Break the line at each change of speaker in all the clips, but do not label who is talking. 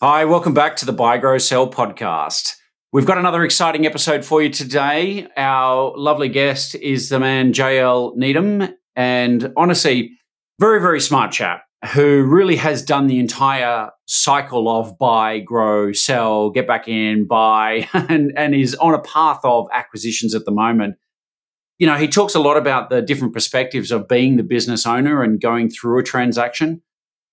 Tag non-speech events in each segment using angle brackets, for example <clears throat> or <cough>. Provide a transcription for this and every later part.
Hi, welcome back to the Buy Grow Sell podcast. We've got another exciting episode for you today. Our lovely guest is the man JL Needham, and honestly, very, very smart chap who really has done the entire cycle of buy, grow, sell, get back in, buy, <laughs> and, and is on a path of acquisitions at the moment. You know, he talks a lot about the different perspectives of being the business owner and going through a transaction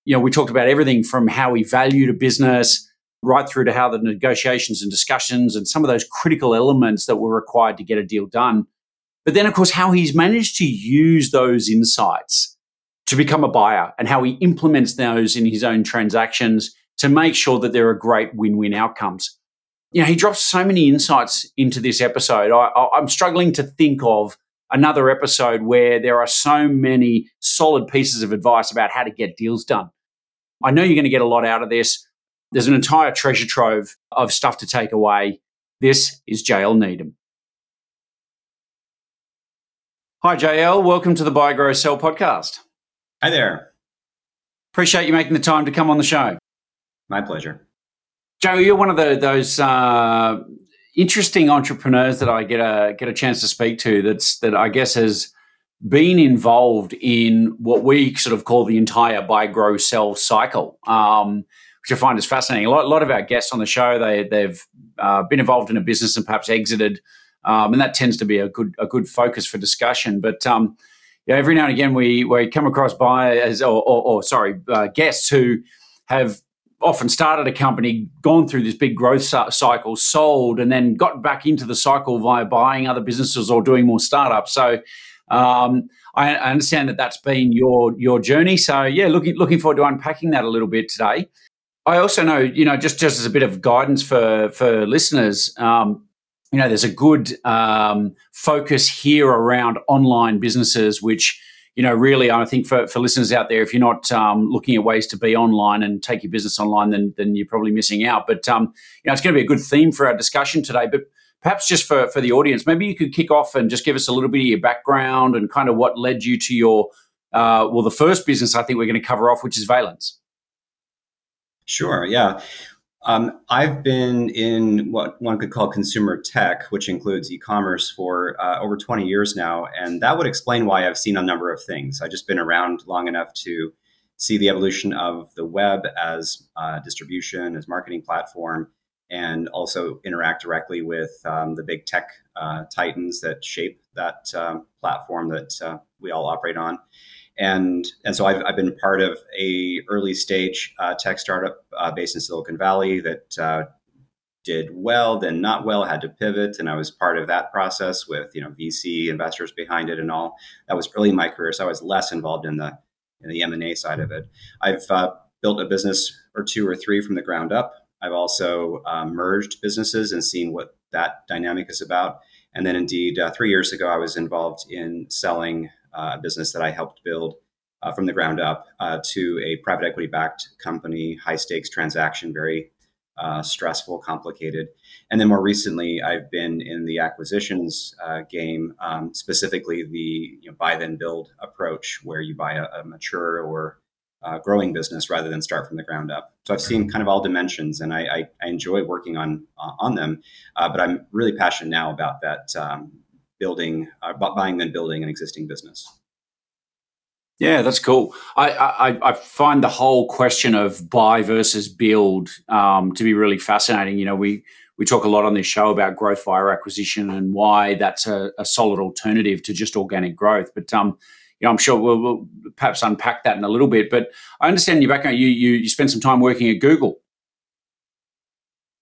you know, we talked about everything from how we valued a business right through to how the negotiations and discussions and some of those critical elements that were required to get a deal done. But then, of course, how he's managed to use those insights to become a buyer and how he implements those in his own transactions to make sure that there are great win win outcomes. You know, he drops so many insights into this episode. I, am struggling to think of another episode where there are so many solid pieces of advice about how to get deals done. I know you're going to get a lot out of this. There's an entire treasure trove of stuff to take away. This is JL Needham. Hi, JL. Welcome to the Buy, Grow, Sell podcast.
Hi there.
Appreciate you making the time to come on the show.
My pleasure.
Joe, you're one of the, those uh, interesting entrepreneurs that I get a get a chance to speak to. That's that I guess has been involved in what we sort of call the entire buy, grow, sell cycle, um, which I find is fascinating. A lot, a lot, of our guests on the show, they, they've uh, been involved in a business and perhaps exited, um, and that tends to be a good a good focus for discussion. But um, yeah, every now and again we we come across buyers or, or, or sorry uh, guests who have often started a company, gone through this big growth cycle, sold, and then got back into the cycle via buying other businesses or doing more startups. So um, I, I, understand that that's been your your journey. So yeah, looking looking forward to unpacking that a little bit today. I also know, you know, just just as a bit of guidance for for listeners, um, you know, there's a good um, focus here around online businesses, which you know, really, I think for, for listeners out there, if you're not um, looking at ways to be online and take your business online, then then you're probably missing out. But um, you know, it's going to be a good theme for our discussion today. But perhaps just for, for the audience, maybe you could kick off and just give us a little bit of your background and kind of what led you to your, uh, well, the first business I think we're going to cover off, which is Valence.
Sure, yeah. Um, I've been in what one could call consumer tech, which includes e commerce, for uh, over 20 years now. And that would explain why I've seen a number of things. I've just been around long enough to see the evolution of the web as uh, distribution, as marketing platform, and also interact directly with um, the big tech uh, titans that shape that um, platform that uh, we all operate on. And, and so I've, I've been part of a early stage uh, tech startup uh, based in Silicon Valley that uh, did well, then not well, had to pivot, and I was part of that process with you know VC investors behind it and all. That was early in my career, so I was less involved in the in the M and A side of it. I've uh, built a business or two or three from the ground up I've also um, merged businesses and seen what that dynamic is about. And then, indeed, uh, three years ago, I was involved in selling uh, a business that I helped build uh, from the ground up uh, to a private equity backed company, high stakes transaction, very uh, stressful, complicated. And then more recently, I've been in the acquisitions uh, game, um, specifically the you know, buy then build approach, where you buy a, a mature or uh, growing business rather than start from the ground up. So I've seen kind of all dimensions, and I, I, I enjoy working on uh, on them. Uh, but I'm really passionate now about that um, building, uh, buying then building an existing business.
Yeah, that's cool. I, I, I find the whole question of buy versus build um, to be really fascinating. You know, we we talk a lot on this show about growth via acquisition and why that's a, a solid alternative to just organic growth. But um, you know, I'm sure we'll, we'll, perhaps unpack that in a little bit. But I understand your background. You you, you spent some time working at Google.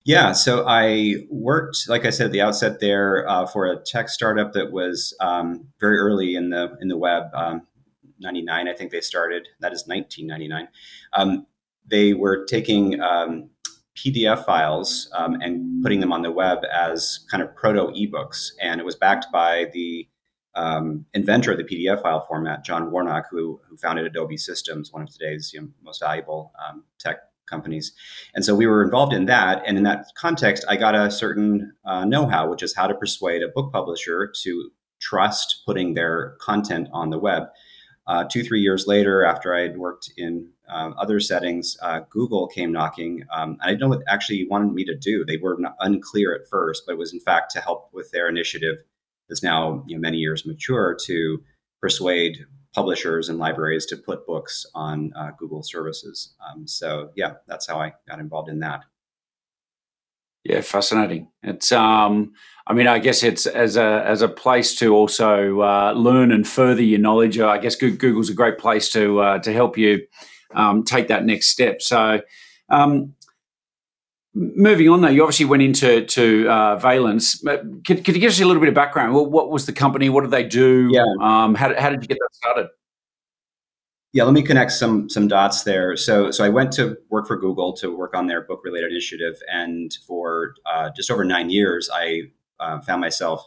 Yeah, so I worked, like I said at the outset, there uh, for a tech startup that was um, very early in the in the web. Um, 99, I think they started. That is 1999. Um, they were taking um, PDF files um, and putting them on the web as kind of proto ebooks, and it was backed by the um, inventor of the PDF file format, John Warnock, who, who founded Adobe Systems, one of today's you know, most valuable um, tech companies. And so we were involved in that. And in that context, I got a certain uh, know how, which is how to persuade a book publisher to trust putting their content on the web. Uh, two, three years later, after I had worked in um, other settings, uh, Google came knocking. Um, I didn't know what actually wanted me to do. They were unclear at first, but it was in fact to help with their initiative that's now you know, many years mature to persuade publishers and libraries to put books on uh, Google services. Um, so yeah, that's how I got involved in that.
Yeah, fascinating. It's um, I mean, I guess it's as a as a place to also uh, learn and further your knowledge. I guess Google's a great place to uh, to help you um, take that next step. So, um, moving on though, you obviously went into to uh, Valence. Could, could you give us a little bit of background? Well, what was the company? What did they do?
Yeah.
Um, how, how did you get that started?
Yeah, let me connect some some dots there. So, so I went to work for Google to work on their book related initiative, and for uh, just over nine years, I uh, found myself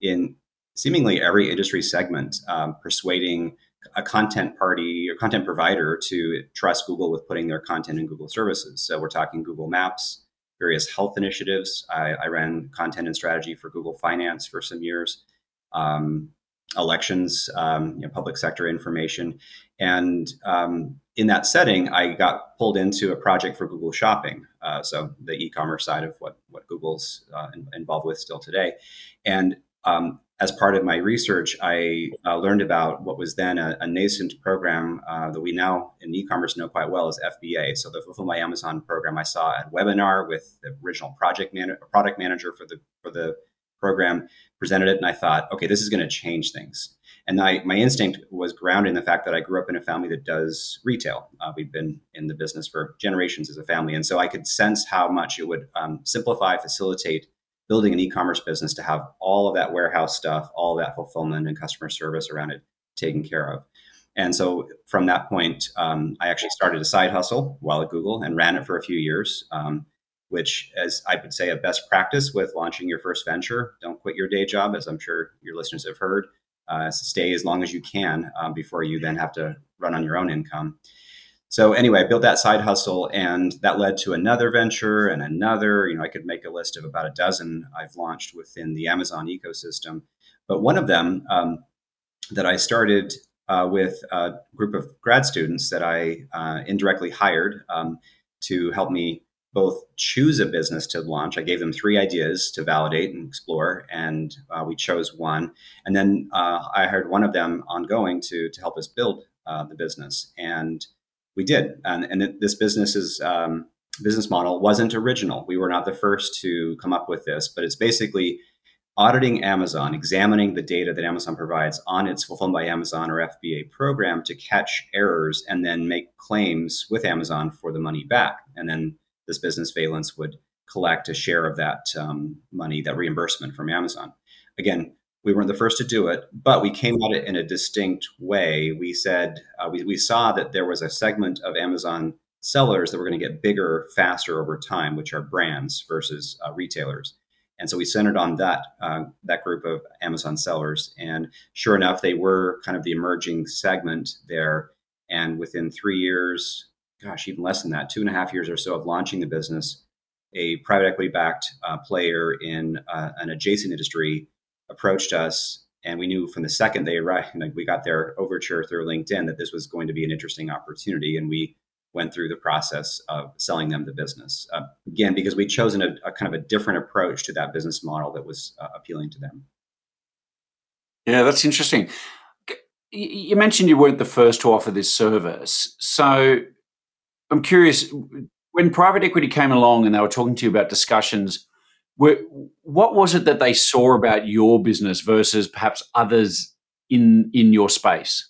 in seemingly every industry segment, um, persuading a content party or content provider to trust Google with putting their content in Google services. So we're talking Google Maps, various health initiatives. I, I ran content and strategy for Google Finance for some years. Um, elections, um, you know, public sector information. And um, in that setting, I got pulled into a project for Google Shopping, uh, so the e-commerce side of what what Google's uh, involved with still today. And um, as part of my research, I uh, learned about what was then a, a nascent program uh, that we now in e-commerce know quite well as FBA. So the Fulfill by Amazon program I saw at webinar with the original project man- product manager for the for the program presented it, and I thought, okay, this is going to change things. And I, my instinct was grounded in the fact that I grew up in a family that does retail. Uh, we've been in the business for generations as a family, and so I could sense how much it would um, simplify, facilitate building an e-commerce business to have all of that warehouse stuff, all that fulfillment and customer service around it taken care of. And so from that point, um, I actually started a side hustle while at Google and ran it for a few years. Um, which, as I would say, a best practice with launching your first venture. Don't quit your day job, as I'm sure your listeners have heard. Uh, stay as long as you can um, before you then have to run on your own income. So anyway, I built that side hustle, and that led to another venture and another. You know, I could make a list of about a dozen I've launched within the Amazon ecosystem. But one of them um, that I started uh, with a group of grad students that I uh, indirectly hired um, to help me both choose a business to launch. I gave them three ideas to validate and explore, and uh, we chose one. And then uh, I hired one of them ongoing to to help us build uh, the business, and we did. And, and this business's um, business model wasn't original. We were not the first to come up with this, but it's basically auditing Amazon, examining the data that Amazon provides on its Fulfilled by Amazon or FBA program to catch errors and then make claims with Amazon for the money back, and then this business Valence would collect a share of that um, money, that reimbursement from Amazon. Again, we weren't the first to do it, but we came at it in a distinct way. We said uh, we, we saw that there was a segment of Amazon sellers that were going to get bigger faster over time, which are brands versus uh, retailers. And so we centered on that uh, that group of Amazon sellers, and sure enough, they were kind of the emerging segment there. And within three years, gosh, even less than that, two and a half years or so of launching the business, a private equity backed uh, player in uh, an adjacent industry approached us. And we knew from the second they arrived, like we got their overture through LinkedIn that this was going to be an interesting opportunity. And we went through the process of selling them the business. Uh, again, because we'd chosen a, a, kind of a different approach to that business model that was uh, appealing to them.
Yeah, that's interesting. you mentioned you weren't the first to offer this service. So I'm curious when private equity came along and they were talking to you about discussions, what was it that they saw about your business versus perhaps others in in your space?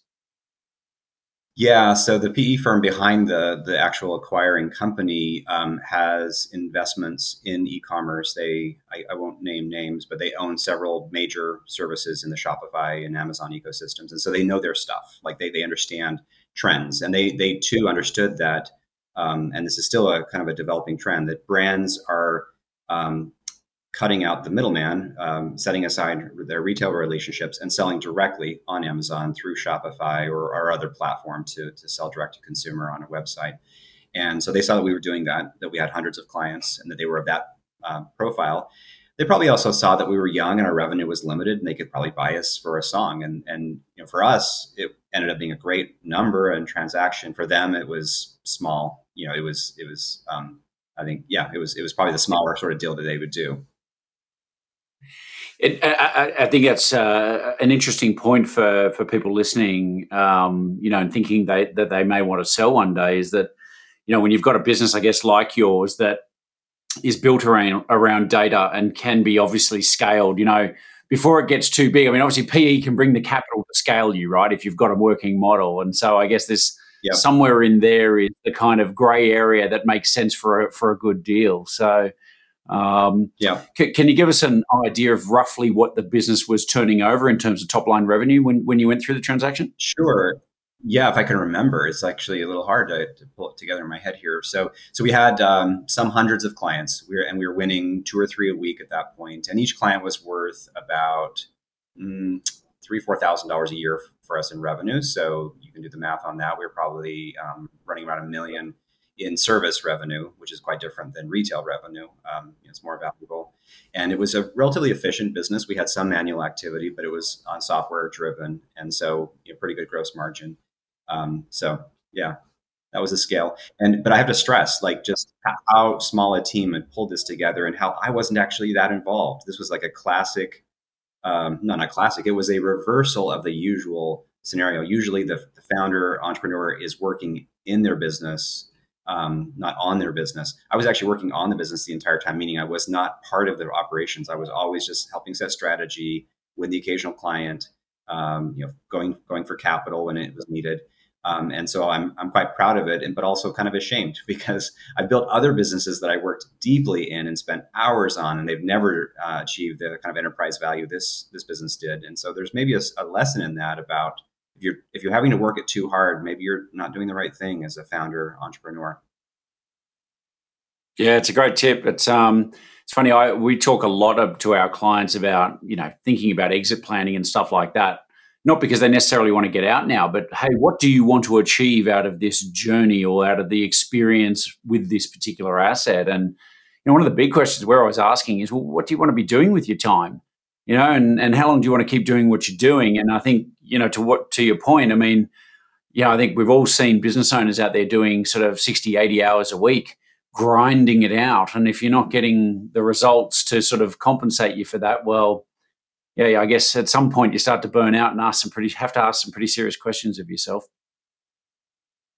Yeah, so the PE firm behind the the actual acquiring company um, has investments in e-commerce. They I, I, won't name names, but they own several major services in the Shopify and Amazon ecosystems, and so they know their stuff. Like they they understand trends, and they they too understood that. Um, and this is still a kind of a developing trend that brands are um, cutting out the middleman, um, setting aside their retail relationships, and selling directly on Amazon through Shopify or our other platform to, to sell direct to consumer on a website. And so they saw that we were doing that, that we had hundreds of clients, and that they were of that uh, profile. They probably also saw that we were young and our revenue was limited, and they could probably buy us for a song. And and you know, for us, it ended up being a great number and transaction. For them, it was small. You know, it was it was um, I think yeah, it was it was probably the smaller sort of deal that they would do.
It, I, I, think that's uh, an interesting point for, for people listening, um, you know, and thinking they, that they may want to sell one day is that, you know, when you've got a business, I guess, like yours that is built around, around data and can be obviously scaled, you know, before it gets too big. I mean, obviously, PE can bring the capital to scale you, right? If you've got a working model. And so I guess this yep. somewhere in there is the kind of gray area that makes sense for a, for a good deal. So, um, yeah. C- can you give us an idea of roughly what the business was turning over in terms of top line revenue when, when you went through the transaction?
Sure. Yeah, if I can remember, it's actually a little hard to, to pull it together in my head here. So, so we had um, some hundreds of clients, we were, and we were winning two or three a week at that point, and each client was worth about mm, three, four thousand dollars a year for us in revenue. So you can do the math on that. We were probably um, running around a million in service revenue, which is quite different than retail revenue. Um, it's more valuable. And it was a relatively efficient business. We had some manual activity, but it was on software driven. And so you know, pretty good gross margin. Um, so yeah, that was the scale. And, but I have to stress like just how small a team had pulled this together and how I wasn't actually that involved. This was like a classic, um, no, not classic. It was a reversal of the usual scenario. Usually the, the founder entrepreneur is working in their business um, not on their business. I was actually working on the business the entire time, meaning I was not part of their operations. I was always just helping set strategy with the occasional client, um, you know, going going for capital when it was needed. Um, and so I'm, I'm quite proud of it, and, but also kind of ashamed <laughs> because I built other businesses that I worked deeply in and spent hours on, and they've never uh, achieved the kind of enterprise value this this business did. And so there's maybe a, a lesson in that about if you're if you're having to work it too hard, maybe you're not doing the right thing as a founder entrepreneur.
Yeah, it's a great tip. It's um, it's funny. I we talk a lot of, to our clients about you know thinking about exit planning and stuff like that. Not because they necessarily want to get out now, but hey, what do you want to achieve out of this journey or out of the experience with this particular asset? And you know, one of the big questions where I was asking is, well, what do you want to be doing with your time? You know, and and how long do you want to keep doing what you're doing? And I think you know, to what to your point, I mean, yeah, I think we've all seen business owners out there doing sort of 60, 80 hours a week, grinding it out. And if you're not getting the results to sort of compensate you for that, well, yeah, I guess at some point you start to burn out and ask some pretty have to ask some pretty serious questions of yourself.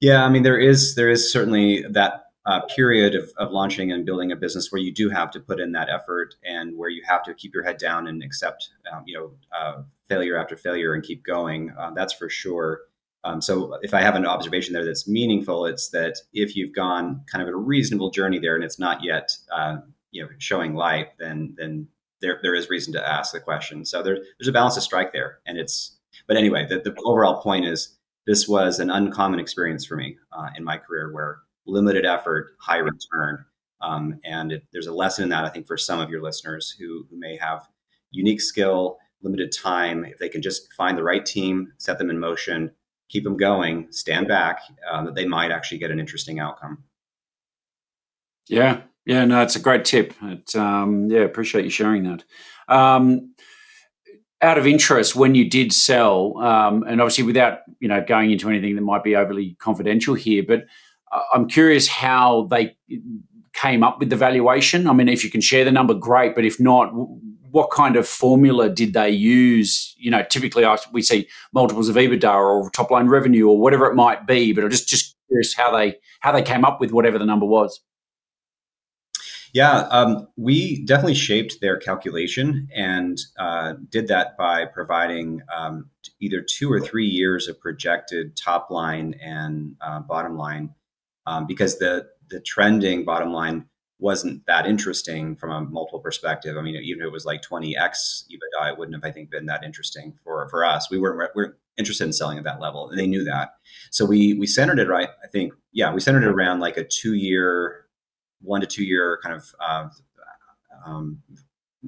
Yeah, I mean there is there is certainly that uh, period of, of launching and building a business where you do have to put in that effort and where you have to keep your head down and accept um, you know uh, failure after failure and keep going. Uh, that's for sure. Um, so if I have an observation there that's meaningful, it's that if you've gone kind of a reasonable journey there and it's not yet uh, you know showing light, then then there there is reason to ask the question. So there, there's a balance to strike there, and it's. But anyway, the, the overall point is this was an uncommon experience for me uh, in my career where limited effort, high return. Um, and it, there's a lesson in that, I think, for some of your listeners who, who may have unique skill, limited time. If they can just find the right team, set them in motion, keep them going, stand back, uh, that they might actually get an interesting outcome.
Yeah, yeah, no, it's a great tip. It, um, yeah, appreciate you sharing that. Um, out of interest, when you did sell, um, and obviously without you know going into anything that might be overly confidential here, but I'm curious how they came up with the valuation. I mean, if you can share the number, great. But if not, what kind of formula did they use? You know, typically we see multiples of EBITDA or top line revenue or whatever it might be, but I'm just just curious how they how they came up with whatever the number was.
Yeah, um, we definitely shaped their calculation and uh, did that by providing um, either two or three years of projected top line and uh, bottom line, um, because the the trending bottom line wasn't that interesting from a multiple perspective. I mean, even if it was like 20x EBITDA, it wouldn't have, I think, been that interesting for for us. We weren't we we're interested in selling at that level, and they knew that. So we we centered it right. I think, yeah, we centered it around like a two year, one to two year kind of uh, um,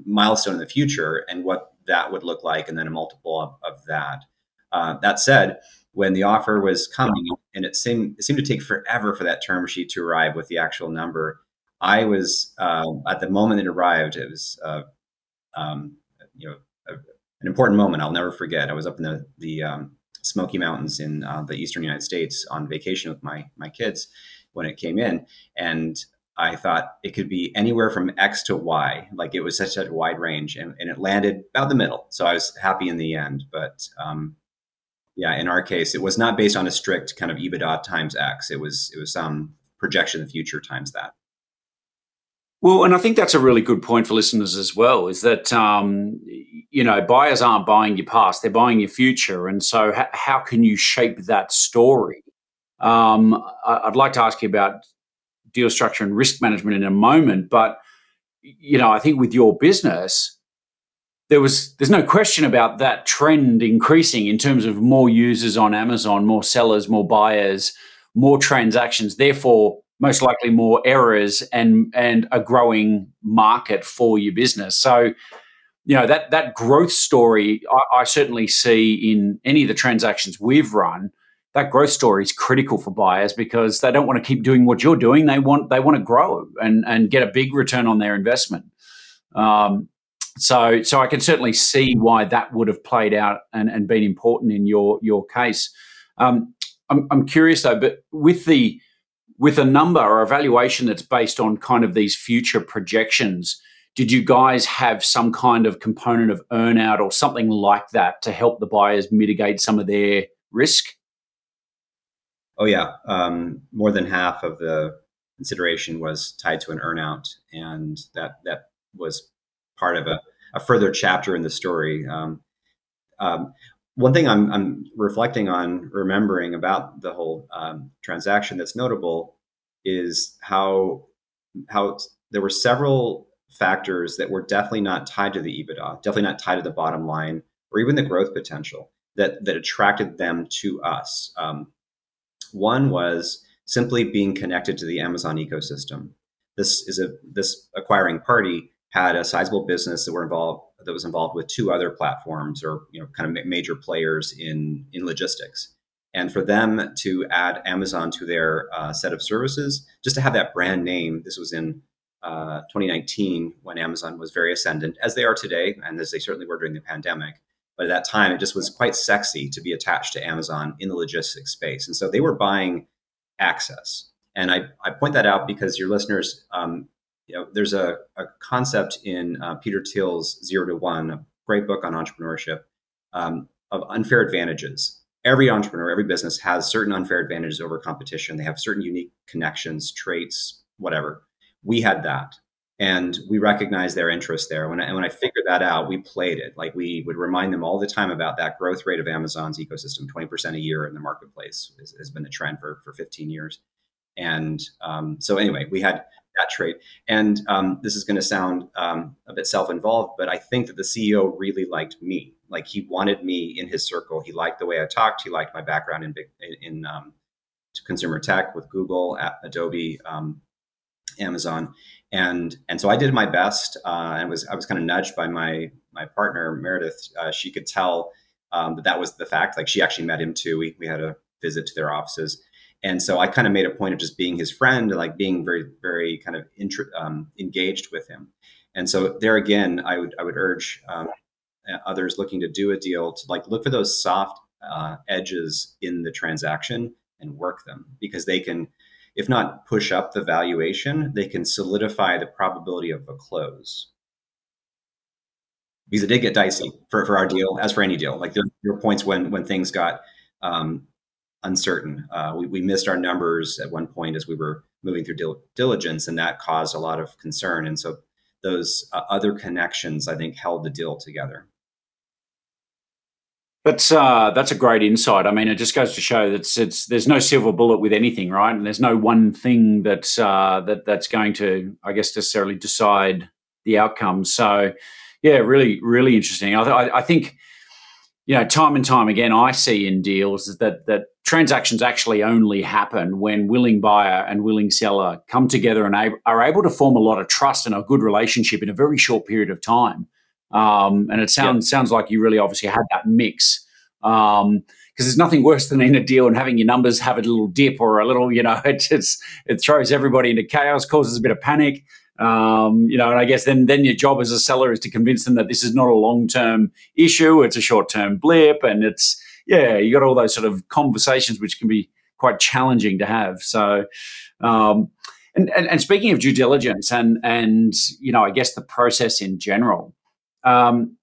milestone in the future, and what that would look like, and then a multiple of, of that. Uh, that said, when the offer was coming, and it seemed it seemed to take forever for that term sheet to arrive with the actual number I was uh, at the moment it arrived. It was uh, um, you know a, an important moment. I'll never forget. I was up in the the um, Smoky Mountains in uh, the eastern United States on vacation with my my kids when it came in, and I thought it could be anywhere from X to Y. Like it was such a wide range, and, and it landed about the middle. So I was happy in the end. But um, yeah, in our case, it was not based on a strict kind of EBITDA times X. It was it was some projection of the future times that.
Well, and I think that's a really good point for listeners as well. Is that um, you know buyers aren't buying your past; they're buying your future, and so how can you shape that story? Um, I'd like to ask you about deal structure and risk management in a moment, but you know, I think with your business, there was there's no question about that trend increasing in terms of more users on Amazon, more sellers, more buyers, more transactions. Therefore, most likely more errors and and a growing market for your business. So, you know that that growth story, I, I, certainly see in any of the transactions we've run. That growth story is critical for buyers because they don't want to keep doing what you're doing. They want they want to grow and and get a big return on their investment. Um, so so I can certainly see why that would have played out and, and been important in your your case. Um, I'm, I'm curious though, but with the with a number or a valuation that's based on kind of these future projections, did you guys have some kind of component of earnout or something like that to help the buyers mitigate some of their risk?
Oh yeah, um, more than half of the consideration was tied to an earnout, and that that was part of a, a further chapter in the story. Um, um, one thing I'm, I'm, reflecting on, remembering about the whole um, transaction that's notable is how how there were several factors that were definitely not tied to the EBITDA, definitely not tied to the bottom line or even the growth potential that that attracted them to us. Um, one was simply being connected to the Amazon ecosystem. This is a this acquiring party had a sizable business that were involved that was involved with two other platforms or you know kind of major players in in logistics. And for them to add amazon to their uh, set of services just to have that brand name this was in uh, 2019 when amazon was very ascendant as they are today and as they certainly were during the pandemic. But at that time it just was quite sexy to be attached to amazon in the logistics space. And so they were buying access. And i, I point that out because your listeners um, you know, there's a, a concept in uh, Peter Thiel's Zero to One, a great book on entrepreneurship, um, of unfair advantages. Every entrepreneur, every business has certain unfair advantages over competition. They have certain unique connections, traits, whatever. We had that. And we recognized their interest there. When I, when I figured that out, we played it. Like we would remind them all the time about that growth rate of Amazon's ecosystem 20% a year in the marketplace has, has been the trend for, for 15 years. And um, so, anyway, we had that trait. And um, this is going to sound um, a bit self-involved, but I think that the CEO really liked me. Like he wanted me in his circle. He liked the way I talked. He liked my background in big in um, consumer tech with Google, Adobe, um, Amazon, and and so I did my best. Uh, and was I was kind of nudged by my my partner Meredith. Uh, she could tell um, that that was the fact. Like she actually met him too. We we had a visit to their offices and so I kind of made a point of just being his friend and like being very, very kind of um, engaged with him. And so there again, I would I would urge um, others looking to do a deal to like look for those soft uh, edges in the transaction and work them because they can, if not push up the valuation, they can solidify the probability of a close. because it did get dicey for, for our deal, as for any deal. Like there, there were points when when things got um, uncertain. Uh, we, we missed our numbers at one point as we were moving through dil- diligence, and that caused a lot of concern. And so those uh, other connections, I think, held the deal together.
That's uh, that's a great insight. I mean, it just goes to show that it's, it's there's no silver bullet with anything, right? And there's no one thing that's uh, that that's going to, I guess, necessarily decide the outcome. So, yeah, really, really interesting. I, I, I think, you know, time and time again, I see in deals that that transactions actually only happen when willing buyer and willing seller come together and ab- are able to form a lot of trust and a good relationship in a very short period of time. Um, and it sounds yeah. sounds like you really obviously had that mix. Because um, there's nothing worse than in a deal and having your numbers have a little dip or a little, you know, <laughs> it, it's, it throws everybody into chaos, causes a bit of panic. Um, you know, and I guess then then your job as a seller is to convince them that this is not a long term issue; it's a short term blip, and it's yeah, you got all those sort of conversations which can be quite challenging to have. So, um, and, and, and speaking of due diligence and and you know, I guess the process in general. Um,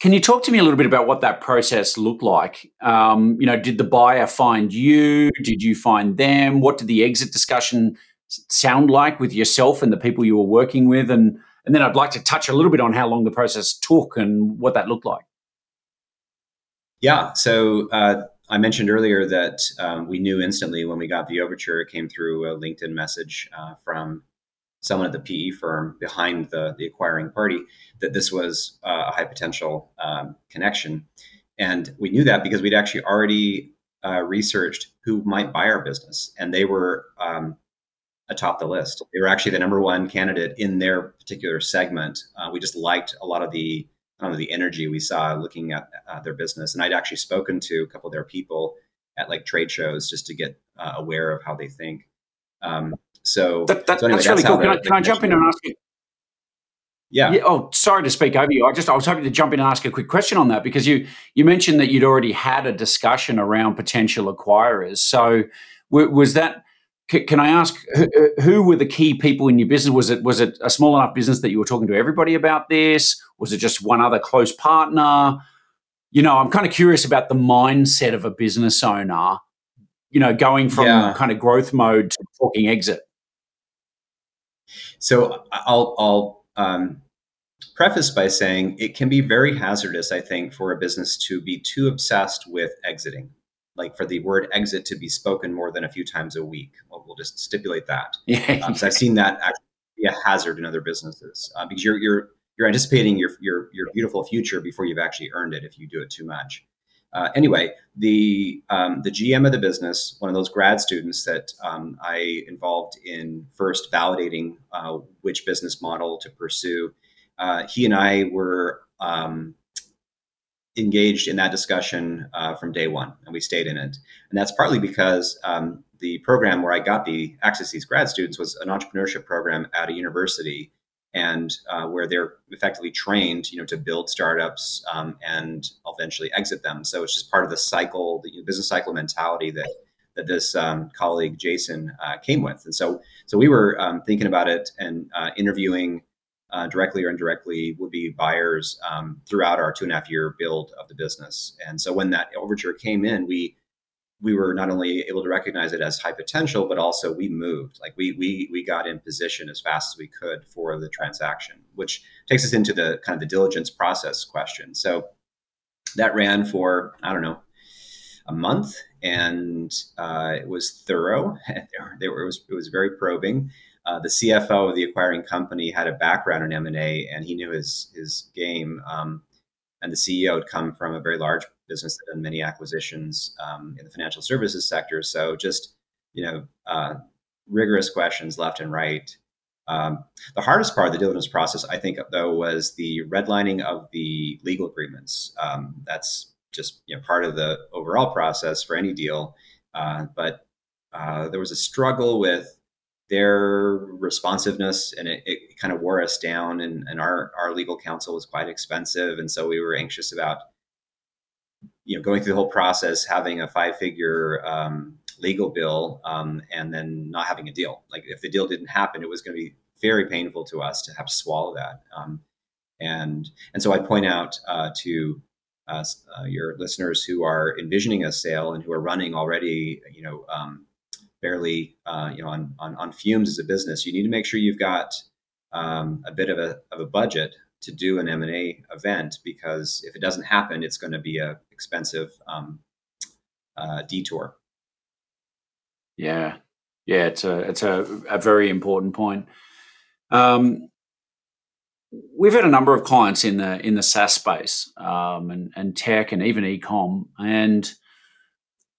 can you talk to me a little bit about what that process looked like? Um, you know, did the buyer find you? Did you find them? What did the exit discussion sound like with yourself and the people you were working with? And and then I'd like to touch a little bit on how long the process took and what that looked like.
Yeah. So uh, I mentioned earlier that um, we knew instantly when we got the overture. It came through a LinkedIn message uh, from someone at the PE firm behind the, the acquiring party that this was uh, a high potential um, connection. And we knew that because we'd actually already uh, researched who might buy our business, and they were um, atop the list. They were actually the number one candidate in their particular segment. Uh, we just liked a lot of the know, the energy we saw looking at uh, their business. And I'd actually spoken to a couple of their people at like trade shows just to get uh, aware of how they think. Um, so,
that, that, so anyway, that's, that's, really cool. Can, I, can I jump in and ask you?
Yeah.
yeah. Oh, sorry to speak over you. I just I was hoping to jump in and ask a quick question on that because you you mentioned that you'd already had a discussion around potential acquirers. So w- was that? C- can I ask who, who, were the key people in your business? Was it was it a small enough business that you were talking to everybody about this? Was it just one other close partner? You know, I'm kind of curious about the mindset of a business owner. You know, going from yeah. kind of growth mode to talking exit.
So I'll I'll um, preface by saying it can be very hazardous, I think, for a business to be too obsessed with exiting, like for the word exit to be spoken more than a few times a week. Well, we'll just stipulate that. <laughs> Yeah. Um, I've seen that actually be a hazard in other businesses uh, because you're you're you're anticipating your your your beautiful future before you've actually earned it if you do it too much. Uh, anyway, the um, the GM of the business, one of those grad students that um, I involved in first validating uh, which business model to pursue, uh, he and I were um, engaged in that discussion uh, from day one, and we stayed in it. And that's partly because um, the program where I got the access to these grad students was an entrepreneurship program at a university and uh, where they're effectively trained, you know, to build startups um, and eventually exit them. So it's just part of the cycle, the business cycle mentality that that this um, colleague Jason uh, came with. And so, so we were um, thinking about it and uh, interviewing uh, directly or indirectly would be buyers um, throughout our two and a half year build of the business. And so when that overture came in, we we were not only able to recognize it as high potential, but also we moved. Like we we we got in position as fast as we could for the transaction, which takes us into the kind of the diligence process question. So that ran for I don't know a month, and uh, it was thorough. <laughs> there it was it was very probing. Uh, the CFO of the acquiring company had a background in M and A, and he knew his his game. Um, and the CEO had come from a very large business that had done many acquisitions um, in the financial services sector. So just you know, uh, rigorous questions left and right. Um, the hardest part of the diligence process, I think, though, was the redlining of the legal agreements. Um, that's just you know, part of the overall process for any deal. Uh, but uh, there was a struggle with their responsiveness and it, it kind of wore us down and, and, our, our legal counsel was quite expensive and so we were anxious about you know going through the whole process having a five figure um, legal bill um, and then not having a deal. Like if the deal didn't happen it was going to be very painful to us to have to swallow that um, and and so I point out uh, to uh, your listeners who are envisioning a sale and who are running already, you know, um, barely, uh, you know, on, on, on fumes as a business, you need to make sure you've got um, a bit of a, of a budget to do an M&A event because if it doesn't happen, it's going to be a expensive um, uh, detour.
Yeah, yeah, it's a it's a, a very important point. Um, we've had a number of clients in the in the SaaS space um, and, and tech and even ecom. And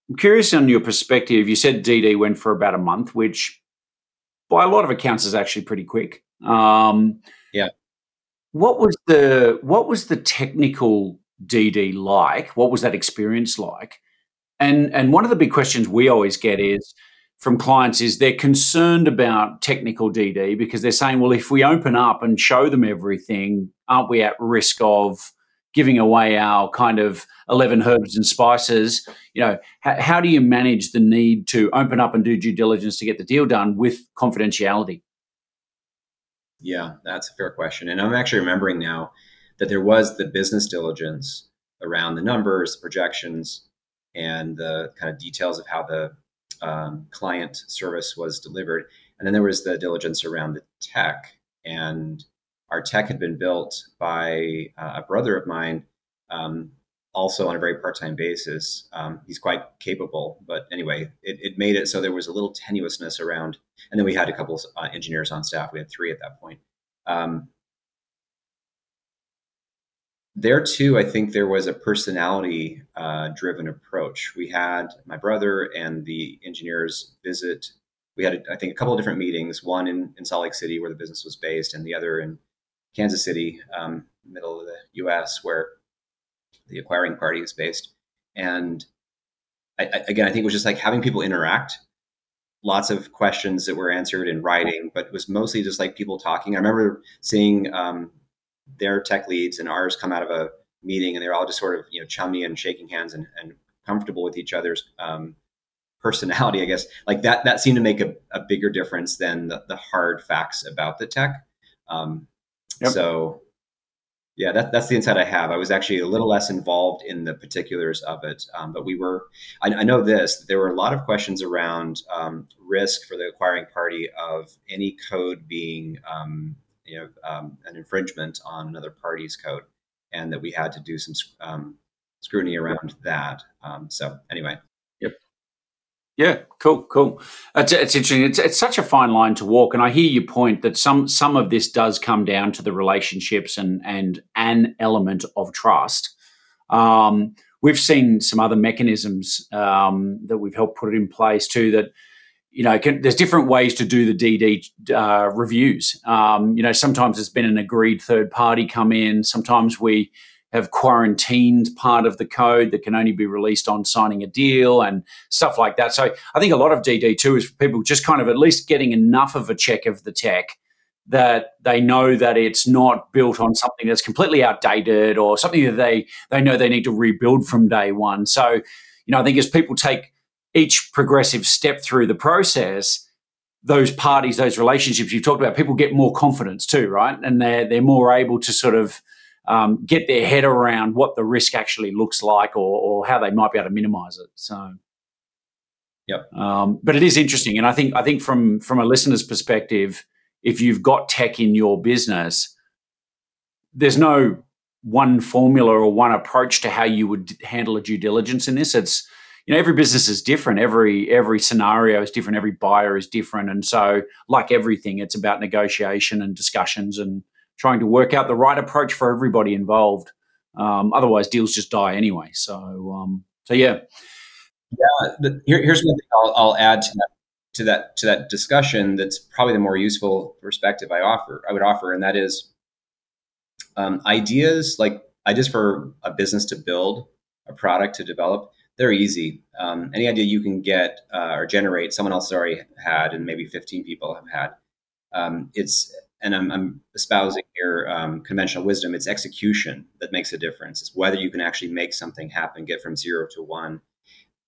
I'm curious on your perspective. You said DD went for about a month, which by a lot of accounts is actually pretty quick. Um,
yeah.
What was the what was the technical DD like? What was that experience like? And and one of the big questions we always get is from clients is they're concerned about technical DD because they're saying, well, if we open up and show them everything, aren't we at risk of giving away our kind of 11 herbs and spices? You know, how, do you manage the need to open up and do due diligence to get the deal done with confidentiality?
Yeah, that's a fair question. And I'm actually remembering now that there was the business diligence around the numbers, projections, and the kind of details of how the um, client service was delivered. And then there was the diligence around the tech. And our tech had been built by uh, a brother of mine, um, also on a very part time basis. Um, he's quite capable. But anyway, it, it, made it so there was a little tenuousness around. And then we had a couple of uh, engineers on staff. We had three at that point. Um, there too, I think there was a personality uh, driven approach. We had my brother and the engineers visit. We had, I think, a couple of different meetings. One in, in Salt Lake City, where the business was based, and the other in Kansas City, um, middle of the U.S., where the acquiring party is based. And I, I, again, I think it was just like having people interact. Lots of questions that were answered in writing, but it was mostly just like people talking. I remember seeing um, their tech leads and ours come out of a meeting and they're all just sort of you know chummy and shaking hands and, and comfortable with each other's um, personality i guess like that that seemed to make a, a bigger difference than the, the, hard facts about the tech um, yep. so yeah that, that's the insight i have i was actually a little less involved in the particulars of it um, but we were I, I, know this there were a lot of questions around um, risk for the acquiring party of any code being um, you know um, an infringement on another party's code, and that we had to do some um, scrutiny around that. Um, so anyway.
Yeah, cool, cool. It's, it's interesting. It's, it's such a fine line to walk, and I hear your point that some some of this does come down to the relationships and and an element of trust. Um, we've seen some other mechanisms um, that we've helped put it in place too that you know, can, there's different ways to do the DD uh, reviews. Um, you know, sometimes there's been an agreed third party come in. Sometimes we have quarantined part of the code that can only be released on signing a deal and stuff like that. So I think a lot of DD2 is for people just kind of at least getting enough of a check of the tech that they know that it's not built on something that's completely outdated or something that they they know they need to rebuild from day one. So, you know, I think as people take each progressive step through the process, those parties, those relationships you've talked about, people get more confidence too, right? And they're they're more able to sort of um, get their head around what the risk actually looks like, or, or how they might be able to minimize it. So,
yep.
Um, but it is interesting, and I think I think from from a listener's perspective, if you've got tech in your business, there's no one formula or one approach to how you would handle a due diligence in this. It's you know every business is different every every scenario is different every buyer is different and so like everything it's about negotiation and discussions and trying to work out the right approach for everybody involved um, otherwise deals just die anyway so um, so yeah
yeah the, here, here's one thing I'll, I'll add to that to that to that discussion that's probably the more useful perspective i offer i would offer and that is um, ideas like ideas for a business to build a product to develop they're easy. Um, any idea you can get uh, or generate, someone else already had, and maybe 15 people have had. Um, it's and I'm, I'm espousing here um, conventional wisdom. It's execution that makes a difference. It's whether you can actually make something happen, get from zero to one.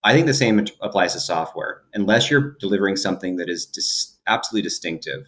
I think the same applies to software. Unless you're delivering something that is dis- absolutely distinctive,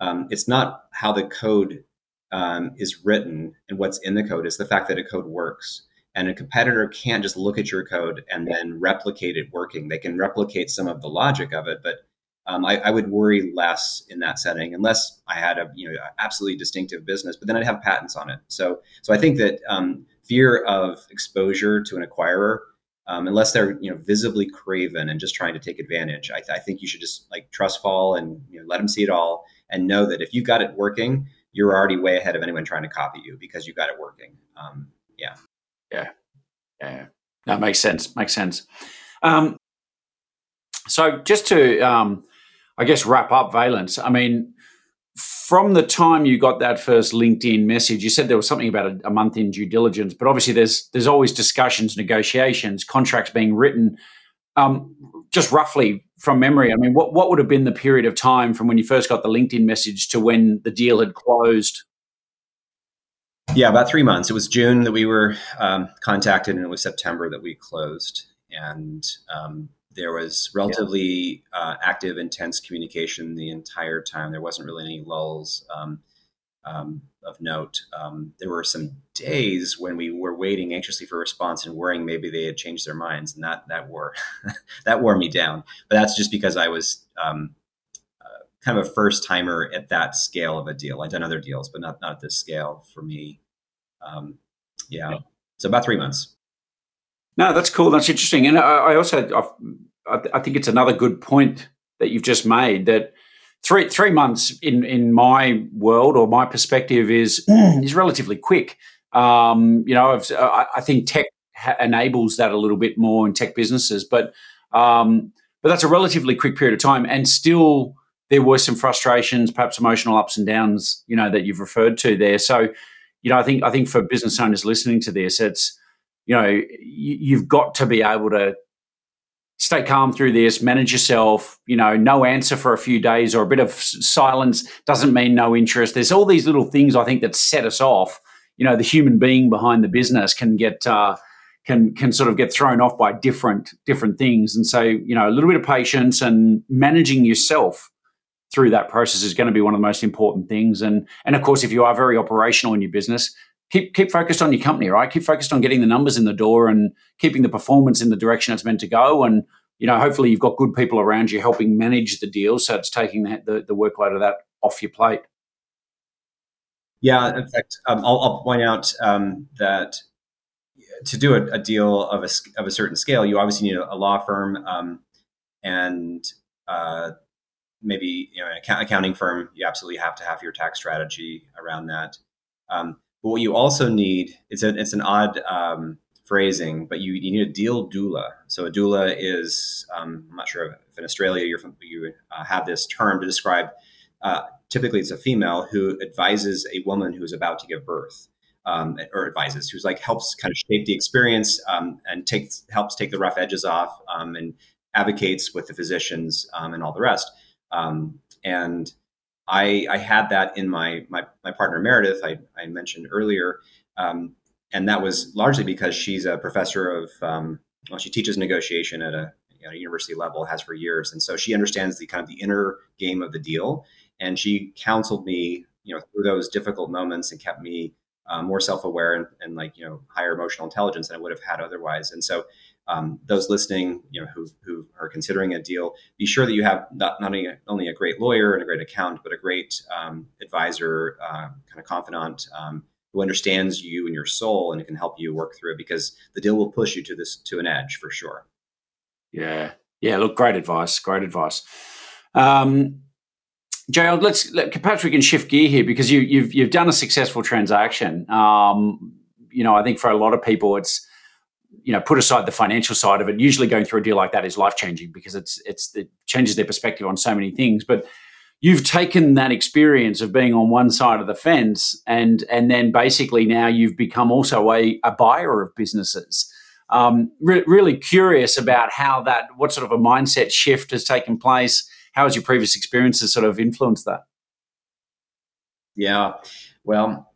um, it's not how the code um, is written and what's in the code is the fact that a code works. And a competitor can't just look at your code and then replicate it working. They can replicate some of the logic of it, but um, I, I, would worry less in that setting unless I had a you know absolutely distinctive business. But then I'd have patents on it. So so I think that um, fear of exposure to an acquirer, um, unless they're you know visibly craven and just trying to take advantage, I, I think you should just like trust fall and you know, let them see it all and know that if you've got it working, you're already way ahead of anyone trying to copy you because you got it working. Um, yeah.
Yeah. Yeah. That makes sense. Makes sense. Um, so just to, um, I guess, wrap up Valence, I mean, from the time you got that first LinkedIn message, you said there was something about a, a, month in due diligence, but obviously there's there's always discussions, negotiations, contracts being written. Um, just roughly from memory, I mean, what what would have been the period of time from when you first got the LinkedIn message to when the deal had closed?
Yeah, about three months. It was June that we were um, contacted, and it was September that we closed. And um, there was relatively yeah. uh, active, intense communication the entire time. There wasn't really any lulls um, um of note. Um, there were some days when we were waiting anxiously for a response and worrying maybe they had changed their minds, and that that wore <laughs> that wore me down. But that's just because I was um, uh, kind of a first timer at that scale of a deal. I've done other deals, but not not at this scale for me. Um, yeah, so about three months.
No, that's cool. That's interesting, and I, I also I, I think it's another good point that you've just made that three three months in in my world or my perspective is <clears throat> is relatively quick. Um, you know, I, I think tech ha- enables that a little bit more in tech businesses, but um, but that's a relatively quick period of time, and still there were some frustrations, perhaps emotional ups and downs, you know, that you've referred to there. So, you know, I think I think for business owners listening to this, it's you know, you, you've got to be able to stay calm through this, manage yourself. You know, no answer for a few days or a bit of silence doesn't mean no interest. There's all these little things I think that set us off. You know, the human being behind the business can get uh, can can sort of get thrown off by different different things. And so, you know, a little bit of patience and managing yourself through that process is going to be one of the most important things. And and of course, if you are very operational in your business, keep keep focused on your company, right? Keep focused on getting the numbers in the door and keeping the performance in the direction it's meant to go. And you know, hopefully, you've got good people around you helping manage the deal, so it's taking the, the, the workload of that off your plate.
Yeah, in fact, um, I'll, I'll, point out um, that to do a, a, deal of a of a certain scale, you obviously need a, a law firm um, and uh, maybe you know an accounting firm. You absolutely have to have your tax strategy around that. Um, but what you also need it's a, it's an odd um, phrasing, but you, you need a deal doula. So a doula is um, I'm not sure if in Australia you're you uh, have this term to describe. Uh, typically, it's a female who advises a woman who is about to give birth. Um, or advises, who's like helps kind of shape the experience um, and takes helps take the rough edges off um, and advocates with the physicians um, and all the rest. Um, and I, I had that in my my, my partner Meredith. I, I mentioned earlier, um, and that was largely because she's a professor of um, well, she teaches negotiation at a, a university level, has for years, and so she understands the kind of the inner game of the deal. And she counseled me, you know, through those difficult moments and kept me um, more self-aware and, and, like you know higher emotional intelligence than I would have had otherwise. And so um, those listening, you know, who, who are considering a deal, be sure that you have not, not only, a, only a great lawyer and a great accountant, but a great um, advisor, uh, kind of confidant um, who understands you and your soul and can help you work through it because the deal will push you to this to an edge for sure.
Yeah, yeah. Look, great advice. Great advice. Um, Gerald, let's let, perhaps we can shift gear here because you, you've you've done a successful transaction. Um, you know, I think for a lot of people, it's you know, put aside the financial side of it. Usually, going through a deal like that is life changing because it's it's it changes their perspective on so many things. But you've taken that experience of being on one side of the fence, and and then basically now you've become also a, a buyer of businesses. Um, re- really curious about how that, what sort of a mindset shift has taken place. How has your previous experiences sort of influenced that?
Yeah, well,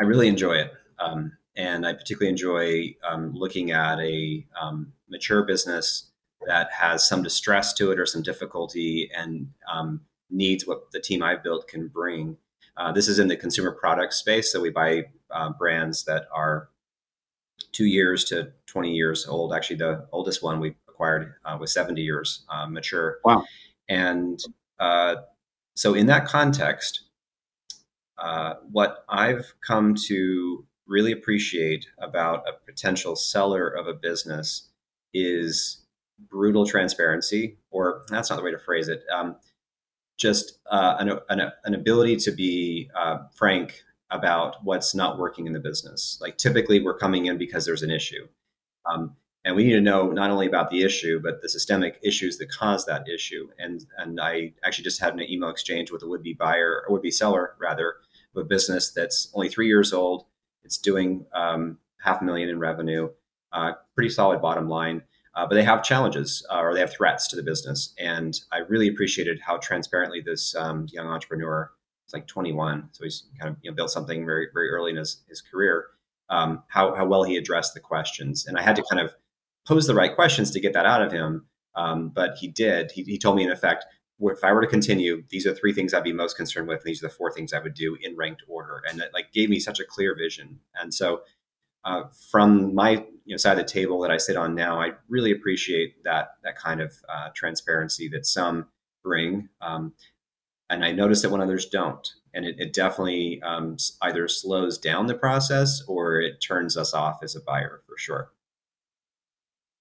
I really enjoy it. Um, and I particularly enjoy um, looking at a um, mature business that has some distress to it or some difficulty and um, needs what the team I've built can bring. Uh, this is in the consumer product space, so we buy uh, brands that are two years to 20 years old. Actually, the oldest one we acquired uh, was 70 years uh, mature.
Wow.
And uh, so, in that context, uh, what I've come to really appreciate about a potential seller of a business is brutal transparency, or that's not the way to phrase it. Um, just uh, an, an, an, ability to be uh, frank about what's not working in the business. Like typically, we're coming in because there's an issue. Um, and we need to know not only about the issue but the systemic issues that cause that issue and and i actually just had an email exchange with a would-be buyer or would-be seller rather of a business that's only three years old it's doing um, half a million in revenue uh, pretty solid bottom line uh, but they have challenges uh, or they have threats to the business and i really appreciated how transparently this um, young entrepreneur it's like 21 so he's kind of you know, built something very very early in his, his career um, how, how well he addressed the questions and i had to kind of pose the right questions to get that out of him. Um, but he did. He, he, told me, in effect, if I were to continue, these are three things I'd be most concerned with. And these are the four things I would do in ranked order. And it like gave me such a clear vision. And so, uh, from my you know, side of the table that I sit on now, I really appreciate that that kind of uh, transparency that some bring. Um, and I notice that when others don't. And it, it definitely um, either slows down the process or it turns us off as a buyer for sure.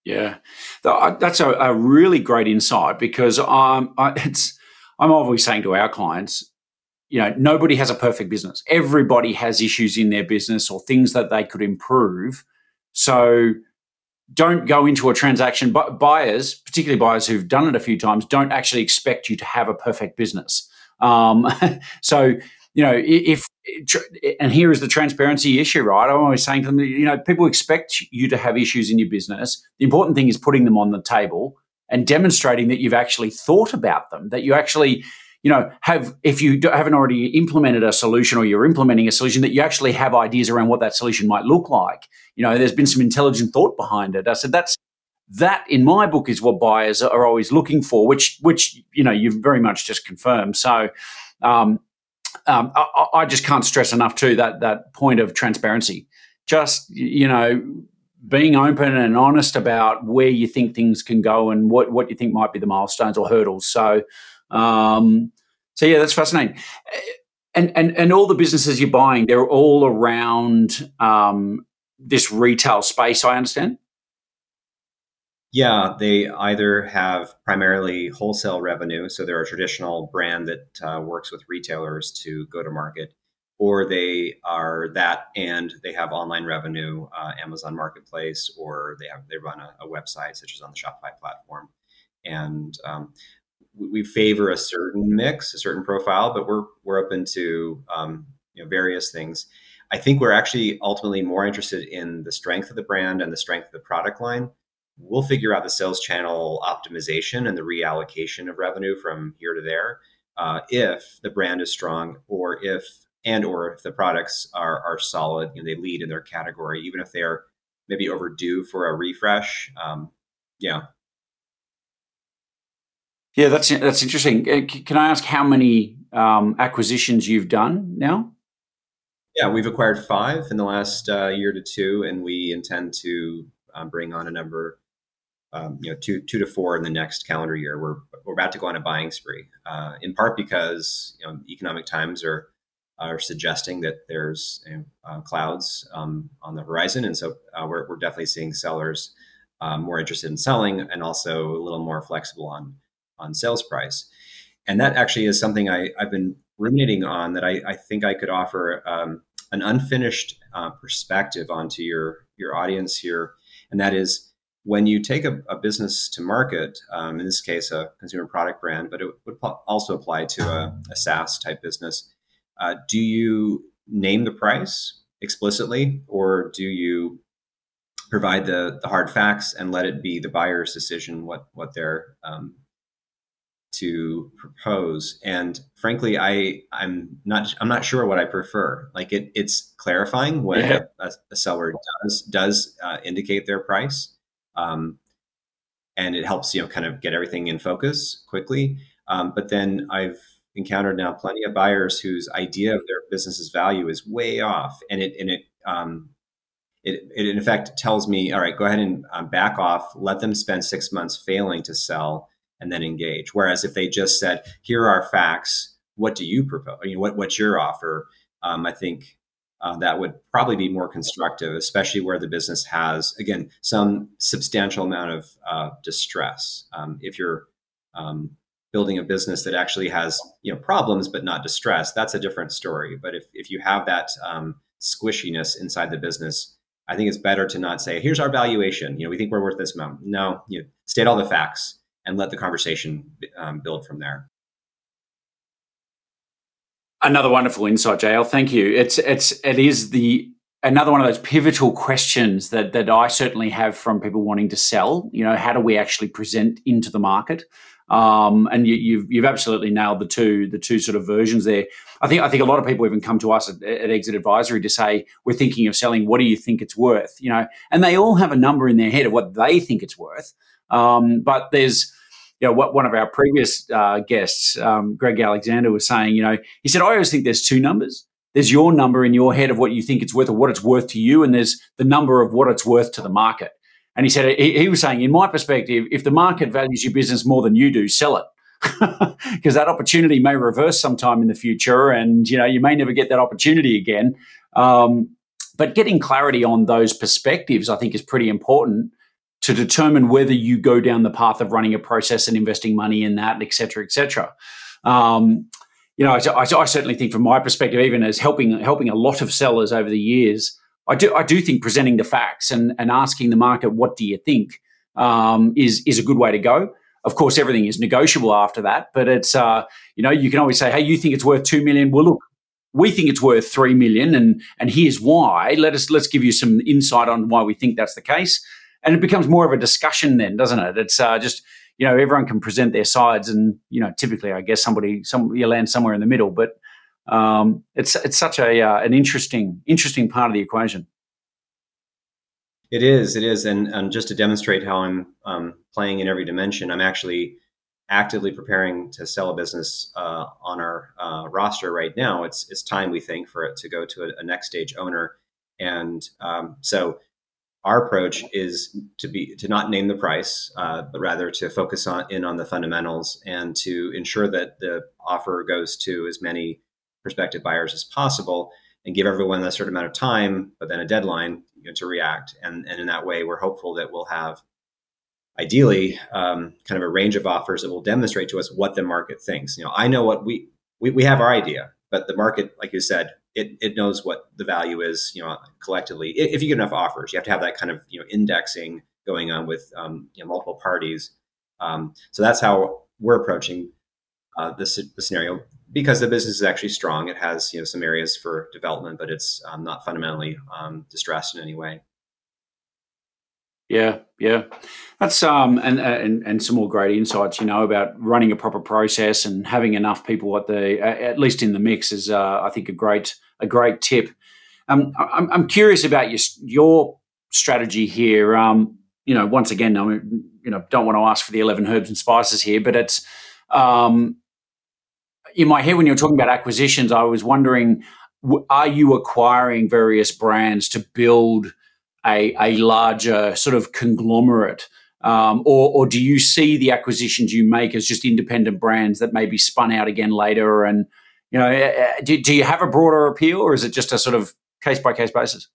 Yeah, that's a, a really great insight because I'm, I, <laughs> it's, I'm always saying to our clients, you know, nobody has a perfect business. Everybody has issues in their business or things that they could improve. So don't go into a transaction. But buyers, particularly buyers who've done it a few times, don't actually expect you to have a perfect business. Um, <laughs> so you know, if and here is the transparency issue, right? I'm always saying to them, you know, people expect you to have issues in your business. The important thing is putting them on the table and demonstrating that you've actually thought about them, that you actually, you know, have, if you haven't already implemented a solution or you're implementing a solution, that you actually have ideas around what that solution might look like. You know, there's been some intelligent thought behind it. I said, that's, that in my book is what buyers are always looking for, which, which, you know, you've very much just confirmed. So, um, um, I, I, just can't stress enough too that that point of transparency. Just you know, being open and honest about where you think things can go and what what you think might be the milestones or hurdles. So, um, so yeah, that's fascinating. And and and all the businesses you're buying, they're all around um, this retail space. I understand.
Yeah, they either have primarily wholesale revenue, so they're a traditional brand that uh, works with retailers to go to market, or they are that and they have online revenue, uh, Amazon Marketplace, or they have they run a, a, website such as on the Shopify platform, and um, we favor a certain mix, a certain profile, but we're we're open to um, you know various things. I think we're actually ultimately more interested in the strength of the brand and the strength of the product line we'll figure out the sales channel optimization and the reallocation of revenue from here to there uh, if the brand is strong or if and or if the products are are solid and they lead in their category even if they're maybe overdue for a refresh um, yeah.
Yeah that's that's interesting. Uh, can i ask how many um, acquisitions you've done now?
Yeah we've acquired five in the last uh, year to two and we intend to um, bring on a number um, you know two two to four in the next calendar year. We're we're about to go on a buying spree, uh, in part because you know economic times are are suggesting that there's you know, uh, clouds um, on the horizon, and so uh, we're we're definitely seeing sellers um, more interested in selling and also a little more flexible on on sales price. And that actually is something I, I've been ruminating on that I, I think I could offer um, an unfinished uh, perspective onto your your audience here, and that is when you take a, a business to market, um, in this case, a consumer product brand, but it would also apply to a, a SaaS type business, uh, do you name the price explicitly or do you provide the, the hard facts and let it be the buyer's decision what, what they're um, to propose? And frankly, I, I'm not I'm not sure what I prefer. Like it, it's clarifying when yeah. a, a, seller does does uh, indicate their price um, and it helps you know kind of get everything in focus quickly. Um, but then I've encountered now plenty of buyers whose idea of their business's value is way off, and it and it um, it, it in effect tells me, all right, go ahead and um, back off, let them spend six months failing to sell, and then engage. Whereas if they just said, here are facts, what do you propose? I mean, what what's your offer? Um, I think uh, that would probably be more constructive, especially where the business has, again, some substantial amount of uh, distress. Um, if you're um, building a business that actually has you know problems but not distress, that's a different story. But if if you have that um, squishiness inside the business, I think it's better to not say, "Here's our valuation." You know, we think we're worth this amount. No, you know, state all the facts and let the conversation um, build from there.
Another wonderful insight, JL. Thank you. It's it's it is the another one of those pivotal questions that that I certainly have from people wanting to sell. You know, how do we actually present into the market? Um, and you, have you've, you've absolutely nailed the two the two sort of versions there. I think I think a lot of people even come to us at, at, Exit Advisory to say we're thinking of selling. What do you think it's worth? You know, and they all have a number in their head of what they think it's worth. Um, but there's you know, what one of our previous uh, guests, um, Greg Alexander, was saying, you know, he said, I always think there's two numbers. There's your number in your head of what you think it's worth or what it's worth to you, and there's the number of what it's worth to the market. And he said, he, he was saying, in my perspective, if the market values your business more than you do, sell it. <laughs> because that opportunity may reverse sometime in the future and you know you may never get that opportunity again um, but getting clarity on those perspectives i think is pretty important to determine whether you go down the path of running a process and investing money in that, et cetera, et cetera. Um, you know, I, I, I, certainly think from my perspective, even as helping helping a lot of sellers over the years, I do I do think presenting the facts and, and asking the market what do you think um, is is a good way to go. Of course, everything is negotiable after that, but it's uh, you know you can always say, hey, you think it's worth two million? Well, look, we think it's worth three million, and and here's why. Let us let's give you some insight on why we think that's the case and it becomes more of a discussion then, doesn't it? It's uh, just you know everyone can present their sides, and you know typically I guess somebody some you land somewhere in the middle, but um, it's it's such a uh, an interesting interesting part of the equation.
It is, it is, and, and just to demonstrate how I'm um, playing in every dimension, I'm actually actively preparing to sell a business uh, on our uh, roster right now. It's it's time we think for it to go to a, a next stage owner, and um, so our approach is to be to not name the price, uh, but rather to focus on in on the fundamentals and to ensure that the offer goes to as many prospective buyers as possible, and give everyone a certain amount of time, but then a deadline you know, to react. And and in that way, we're hopeful that we'll have ideally um, kind of a range of offers that will demonstrate to us what the market thinks. You know, I know what we we, we have our idea, but the market, like you said, it, it knows what the value is, you know, collectively. If you get enough offers, you have to have that kind of you know indexing going on with um, you know, multiple parties. Um, so that's how we're approaching uh, this the scenario because the business is actually strong. It has you know some areas for development, but it's um, not fundamentally um, distressed in any way.
Yeah, yeah, that's um and and and some more great insights. You know about running a proper process and having enough people at the at least in the mix is uh, I think a great a great tip. Um, I'm I'm curious about your your strategy here. Um, you know, once again, I mean, you know, don't want to ask for the eleven herbs and spices here, but it's um in my head when you're talking about acquisitions, I was wondering, are you acquiring various brands to build a, a larger sort of conglomerate? Um, or, or, do you see the acquisitions you make as just independent brands that may be spun out again later? And you know, eh, eh, do, do you have a broader appeal, or is it just a sort of case by case basis?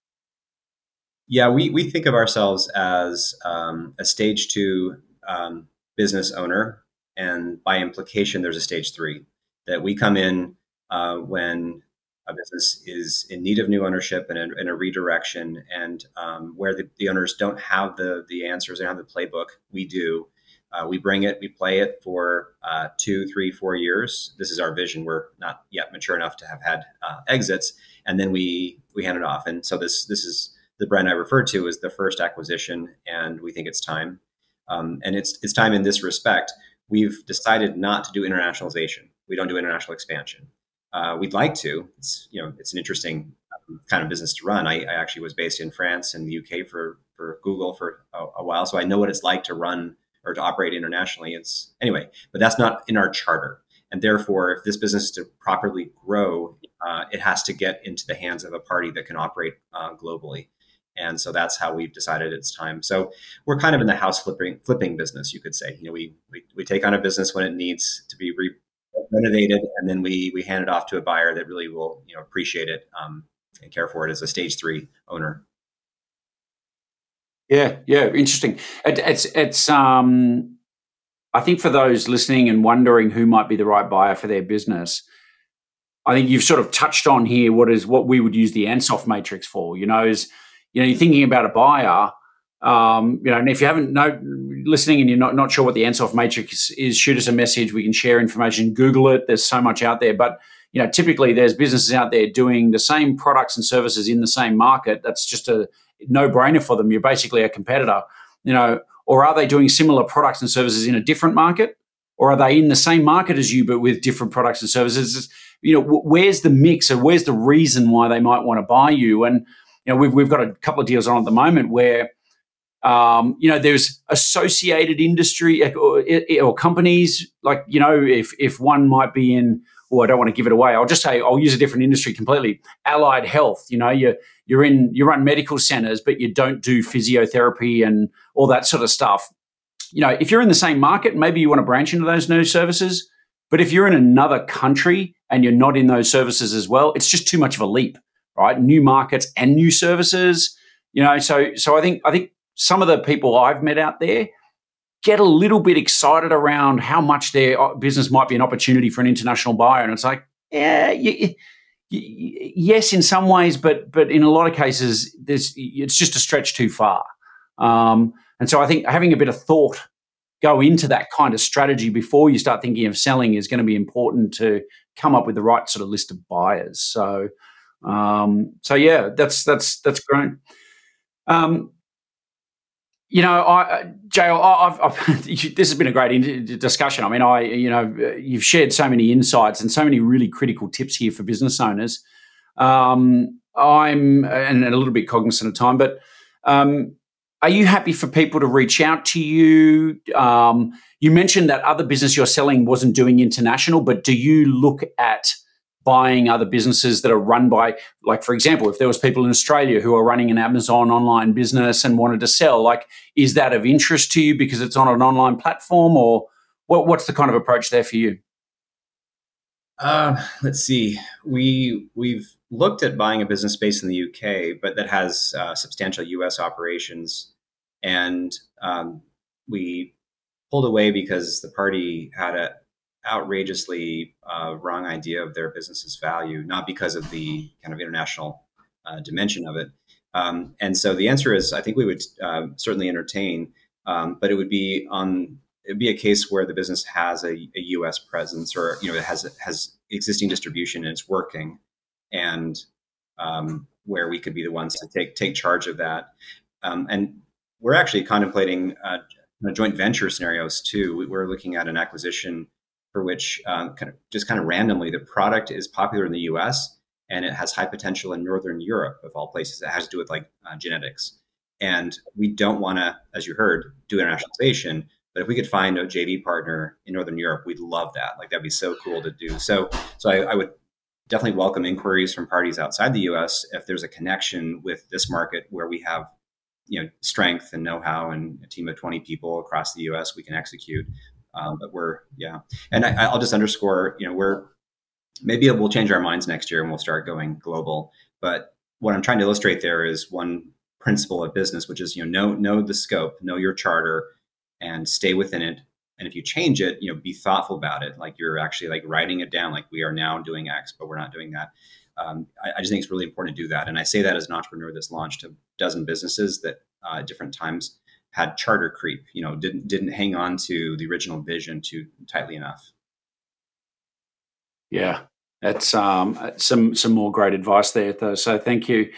Yeah, we we think of ourselves as um, a stage two um, business owner, and by implication, there's a stage three that we come in uh, when a business is in need of new ownership and a, and a redirection, and um, where the, the, owners don't have the the answers, they don't have the playbook. We do. Uh, we bring it, we play it for uh, two, three, four years. This is our vision. We're not yet mature enough to have had uh, exits, and then we we hand it off. And so this this is the brand I referred to as the first acquisition, and we think it's time. Um, and it's it's time in this respect. We've decided not to do internationalization. We don't do international expansion. Uh, we'd like to. It's you know it's an interesting um, kind of business to run. I, I, actually was based in France and the UK for for Google for a, a, while, so I know what it's like to run or to operate internationally. It's anyway, but that's not in our charter. And therefore, if this business is to properly grow, uh, it has to get into the hands of a party that can operate uh, globally. And so that's how we've decided it's time. So we're kind of in the house flipping flipping business, you could say. You know, we we, we take on a business when it needs to be re- renovated, and then we we hand it off to a buyer that really will you know appreciate it um, and care for it as a stage three owner.
Yeah, yeah, interesting. It, it's it's um, I think for those listening and wondering who might be the right buyer for their business, I think you've sort of touched on here what is what we would use the Ansoff matrix for. You know, is you know you're thinking about a buyer. Um, you know, and if you haven't know listening and you're not not sure what the Ansoff matrix is, shoot us a message. We can share information. Google it. There's so much out there, but you know, typically there's businesses out there doing the same products and services in the same market. That's just a no brainer for them. You're basically a competitor. You know, or are they doing similar products and services in a different market? Or are they in the same market as you, but with different products and services? You know, where's the mix or where's the reason why they might want to buy you? And, you know, we've, we've got a couple of deals on at the moment where, um, you know, there's associated industry or, or, companies like, you know, if, if one might be in, oh, I don't want to give it away. I'll just say I'll use a different industry completely. Allied health, you know, you you're in you run medical centers, but you don't do physiotherapy and all that sort of stuff. You know, if you're in the same market, maybe you want to branch into those new services. But if you're in another country and you're not in those services as well, it's just too much of a leap, right? New markets and new services. You know, so so I think I think some of the people I've met out there get a little bit excited around how much their uh, business might be an opportunity for an international buyer. And it's like, yeah, you, you, yes, in some ways, but but in a lot of cases, there's it's just a stretch too far. Um, and so I think having a bit of thought go into that kind of strategy before you start thinking of selling is going to be important to come up with the right sort of list of buyers. So, um, so yeah, that's that's that's great. Um, you know, I, Jael, I've, I've, <laughs> this has been a great discussion. I mean, I, you know, you've shared so many insights and so many really critical tips here for business owners. Um, I'm and a little bit cognizant of time, but um, are you happy for people to reach out to you? Um, you mentioned that other business you're selling wasn't doing international, but do you look at buying other businesses that are run by like for example if there was people in australia who are running an amazon online business and wanted to sell like is that of interest to you because it's on an online platform or what, what's the kind of approach there for you?
Uh, let's see. We we've looked at buying a business based in the uk but that has uh, substantial us operations. And um, we pulled away because the party had a outrageously uh, wrong idea of their business's value, not because of the kind of international uh, dimension of it. Um, and so the answer is, I think we would uh, certainly entertain, um, but it would be on it would be a case where the business has a, a, U.S. presence or you know it has has existing distribution and it's working, and um, where we could be the ones to take take charge of that. Um, and we're actually contemplating uh, joint venture scenarios too. We're looking at an acquisition for which um, kind of just kind of randomly the product is popular in the US and it has high potential in Northern Europe, of all places. It has to do with like uh, genetics. And we don't want to, as you heard, do internationalization. But if we could find a JV partner in Northern Europe, we'd love that. Like that'd be so cool to do. So, so I, I would definitely welcome inquiries from parties outside the U.S. if there's a connection with this market where we have, you know, strength and know-how and a team of 20 people across the U.S. we can execute. Um, but we're yeah, and I, will just underscore, you know, we're maybe we'll change our minds next year and we'll start going global. But what I'm trying to illustrate there is one principle of business, which is you know know know the scope, know your charter, and stay within it. And if you change it, you know, be thoughtful about it. Like you're actually like writing it down. Like we are now doing X, but we're not doing that. Um, I, I, just think it's really important to do that. And I say that as an entrepreneur that's launched a dozen businesses that uh, at different times had charter creep. You know, didn't didn't hang on to the original vision too tightly enough.
Yeah, that's um, some some more great advice there. Though, so thank you.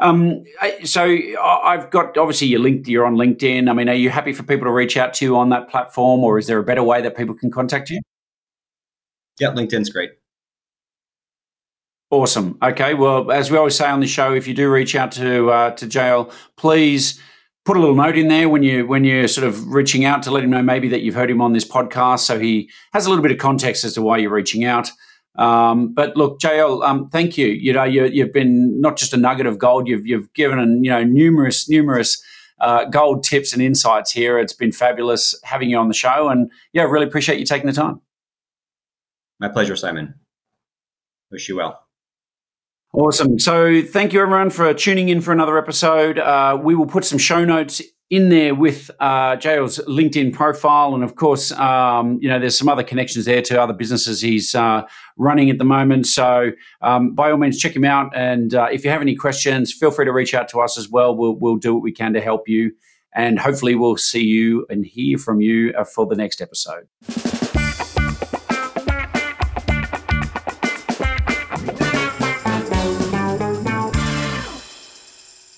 Um, so I've got obviously you're linked. You're on LinkedIn. I mean, are you happy for people to reach out to you on that platform, or is there a better way that people can contact you?
Yeah, LinkedIn's great.
Awesome. Okay. Well, as we always say on the show, if you do reach out to uh, to Jael, please put a little note in there when you when you're sort of reaching out to let him know maybe that you've heard him on this podcast, so he has a little bit of context as to why you're reaching out. Um, but look, JL, um, thank you. You know, you, have been not just a nugget of gold. You've you've given you know numerous numerous uh, gold tips and insights here. It's been fabulous having you on the show, and yeah, really appreciate you taking the time.
My pleasure, Simon. Wish you well.
Awesome. So, thank you everyone for tuning in for another episode. Uh, we will put some show notes in there with uh, JL's LinkedIn profile, and of course, um, you know, there's some other connections there to other businesses he's uh, running at the moment. So, um, by all means, check him out. And uh, if you have any questions, feel free to reach out to us as well. We'll we'll do what we can to help you, and hopefully, we'll see you and hear from you uh, for the next episode.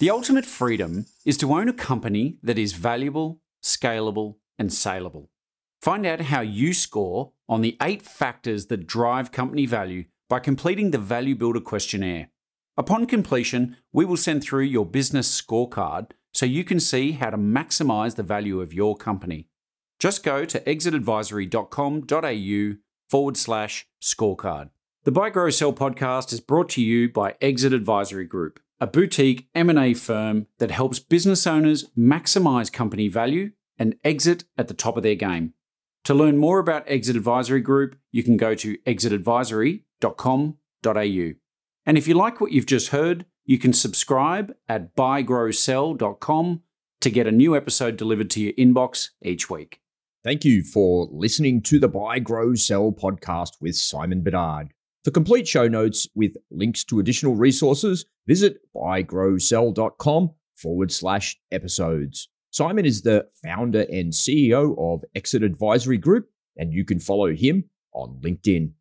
The ultimate freedom is to own a company that is valuable, scalable, and saleable. Find out how you score on the eight factors that drive company value by completing the Value Builder questionnaire. Upon completion, we will send through your business scorecard so you can see how to maximize the value of your company. Just go to exitadvisory.com.au forward slash scorecard. The Buy Grow Sell podcast is brought to you by Exit Advisory Group a boutique M&A firm that helps business owners maximize company value and exit at the top of their game. To learn more about Exit Advisory Group, you can go to exitadvisory.com.au. And if you like what you've just heard, you can subscribe at buygrowsell.com to get a new episode delivered to your inbox each week.
Thank you for listening to the Buy Grow Sell podcast with Simon Bedard. For complete show notes with links to additional resources, visit buygrowsell.com forward slash episodes. Simon is the founder and CEO of Exit Advisory Group, and you can follow him on LinkedIn.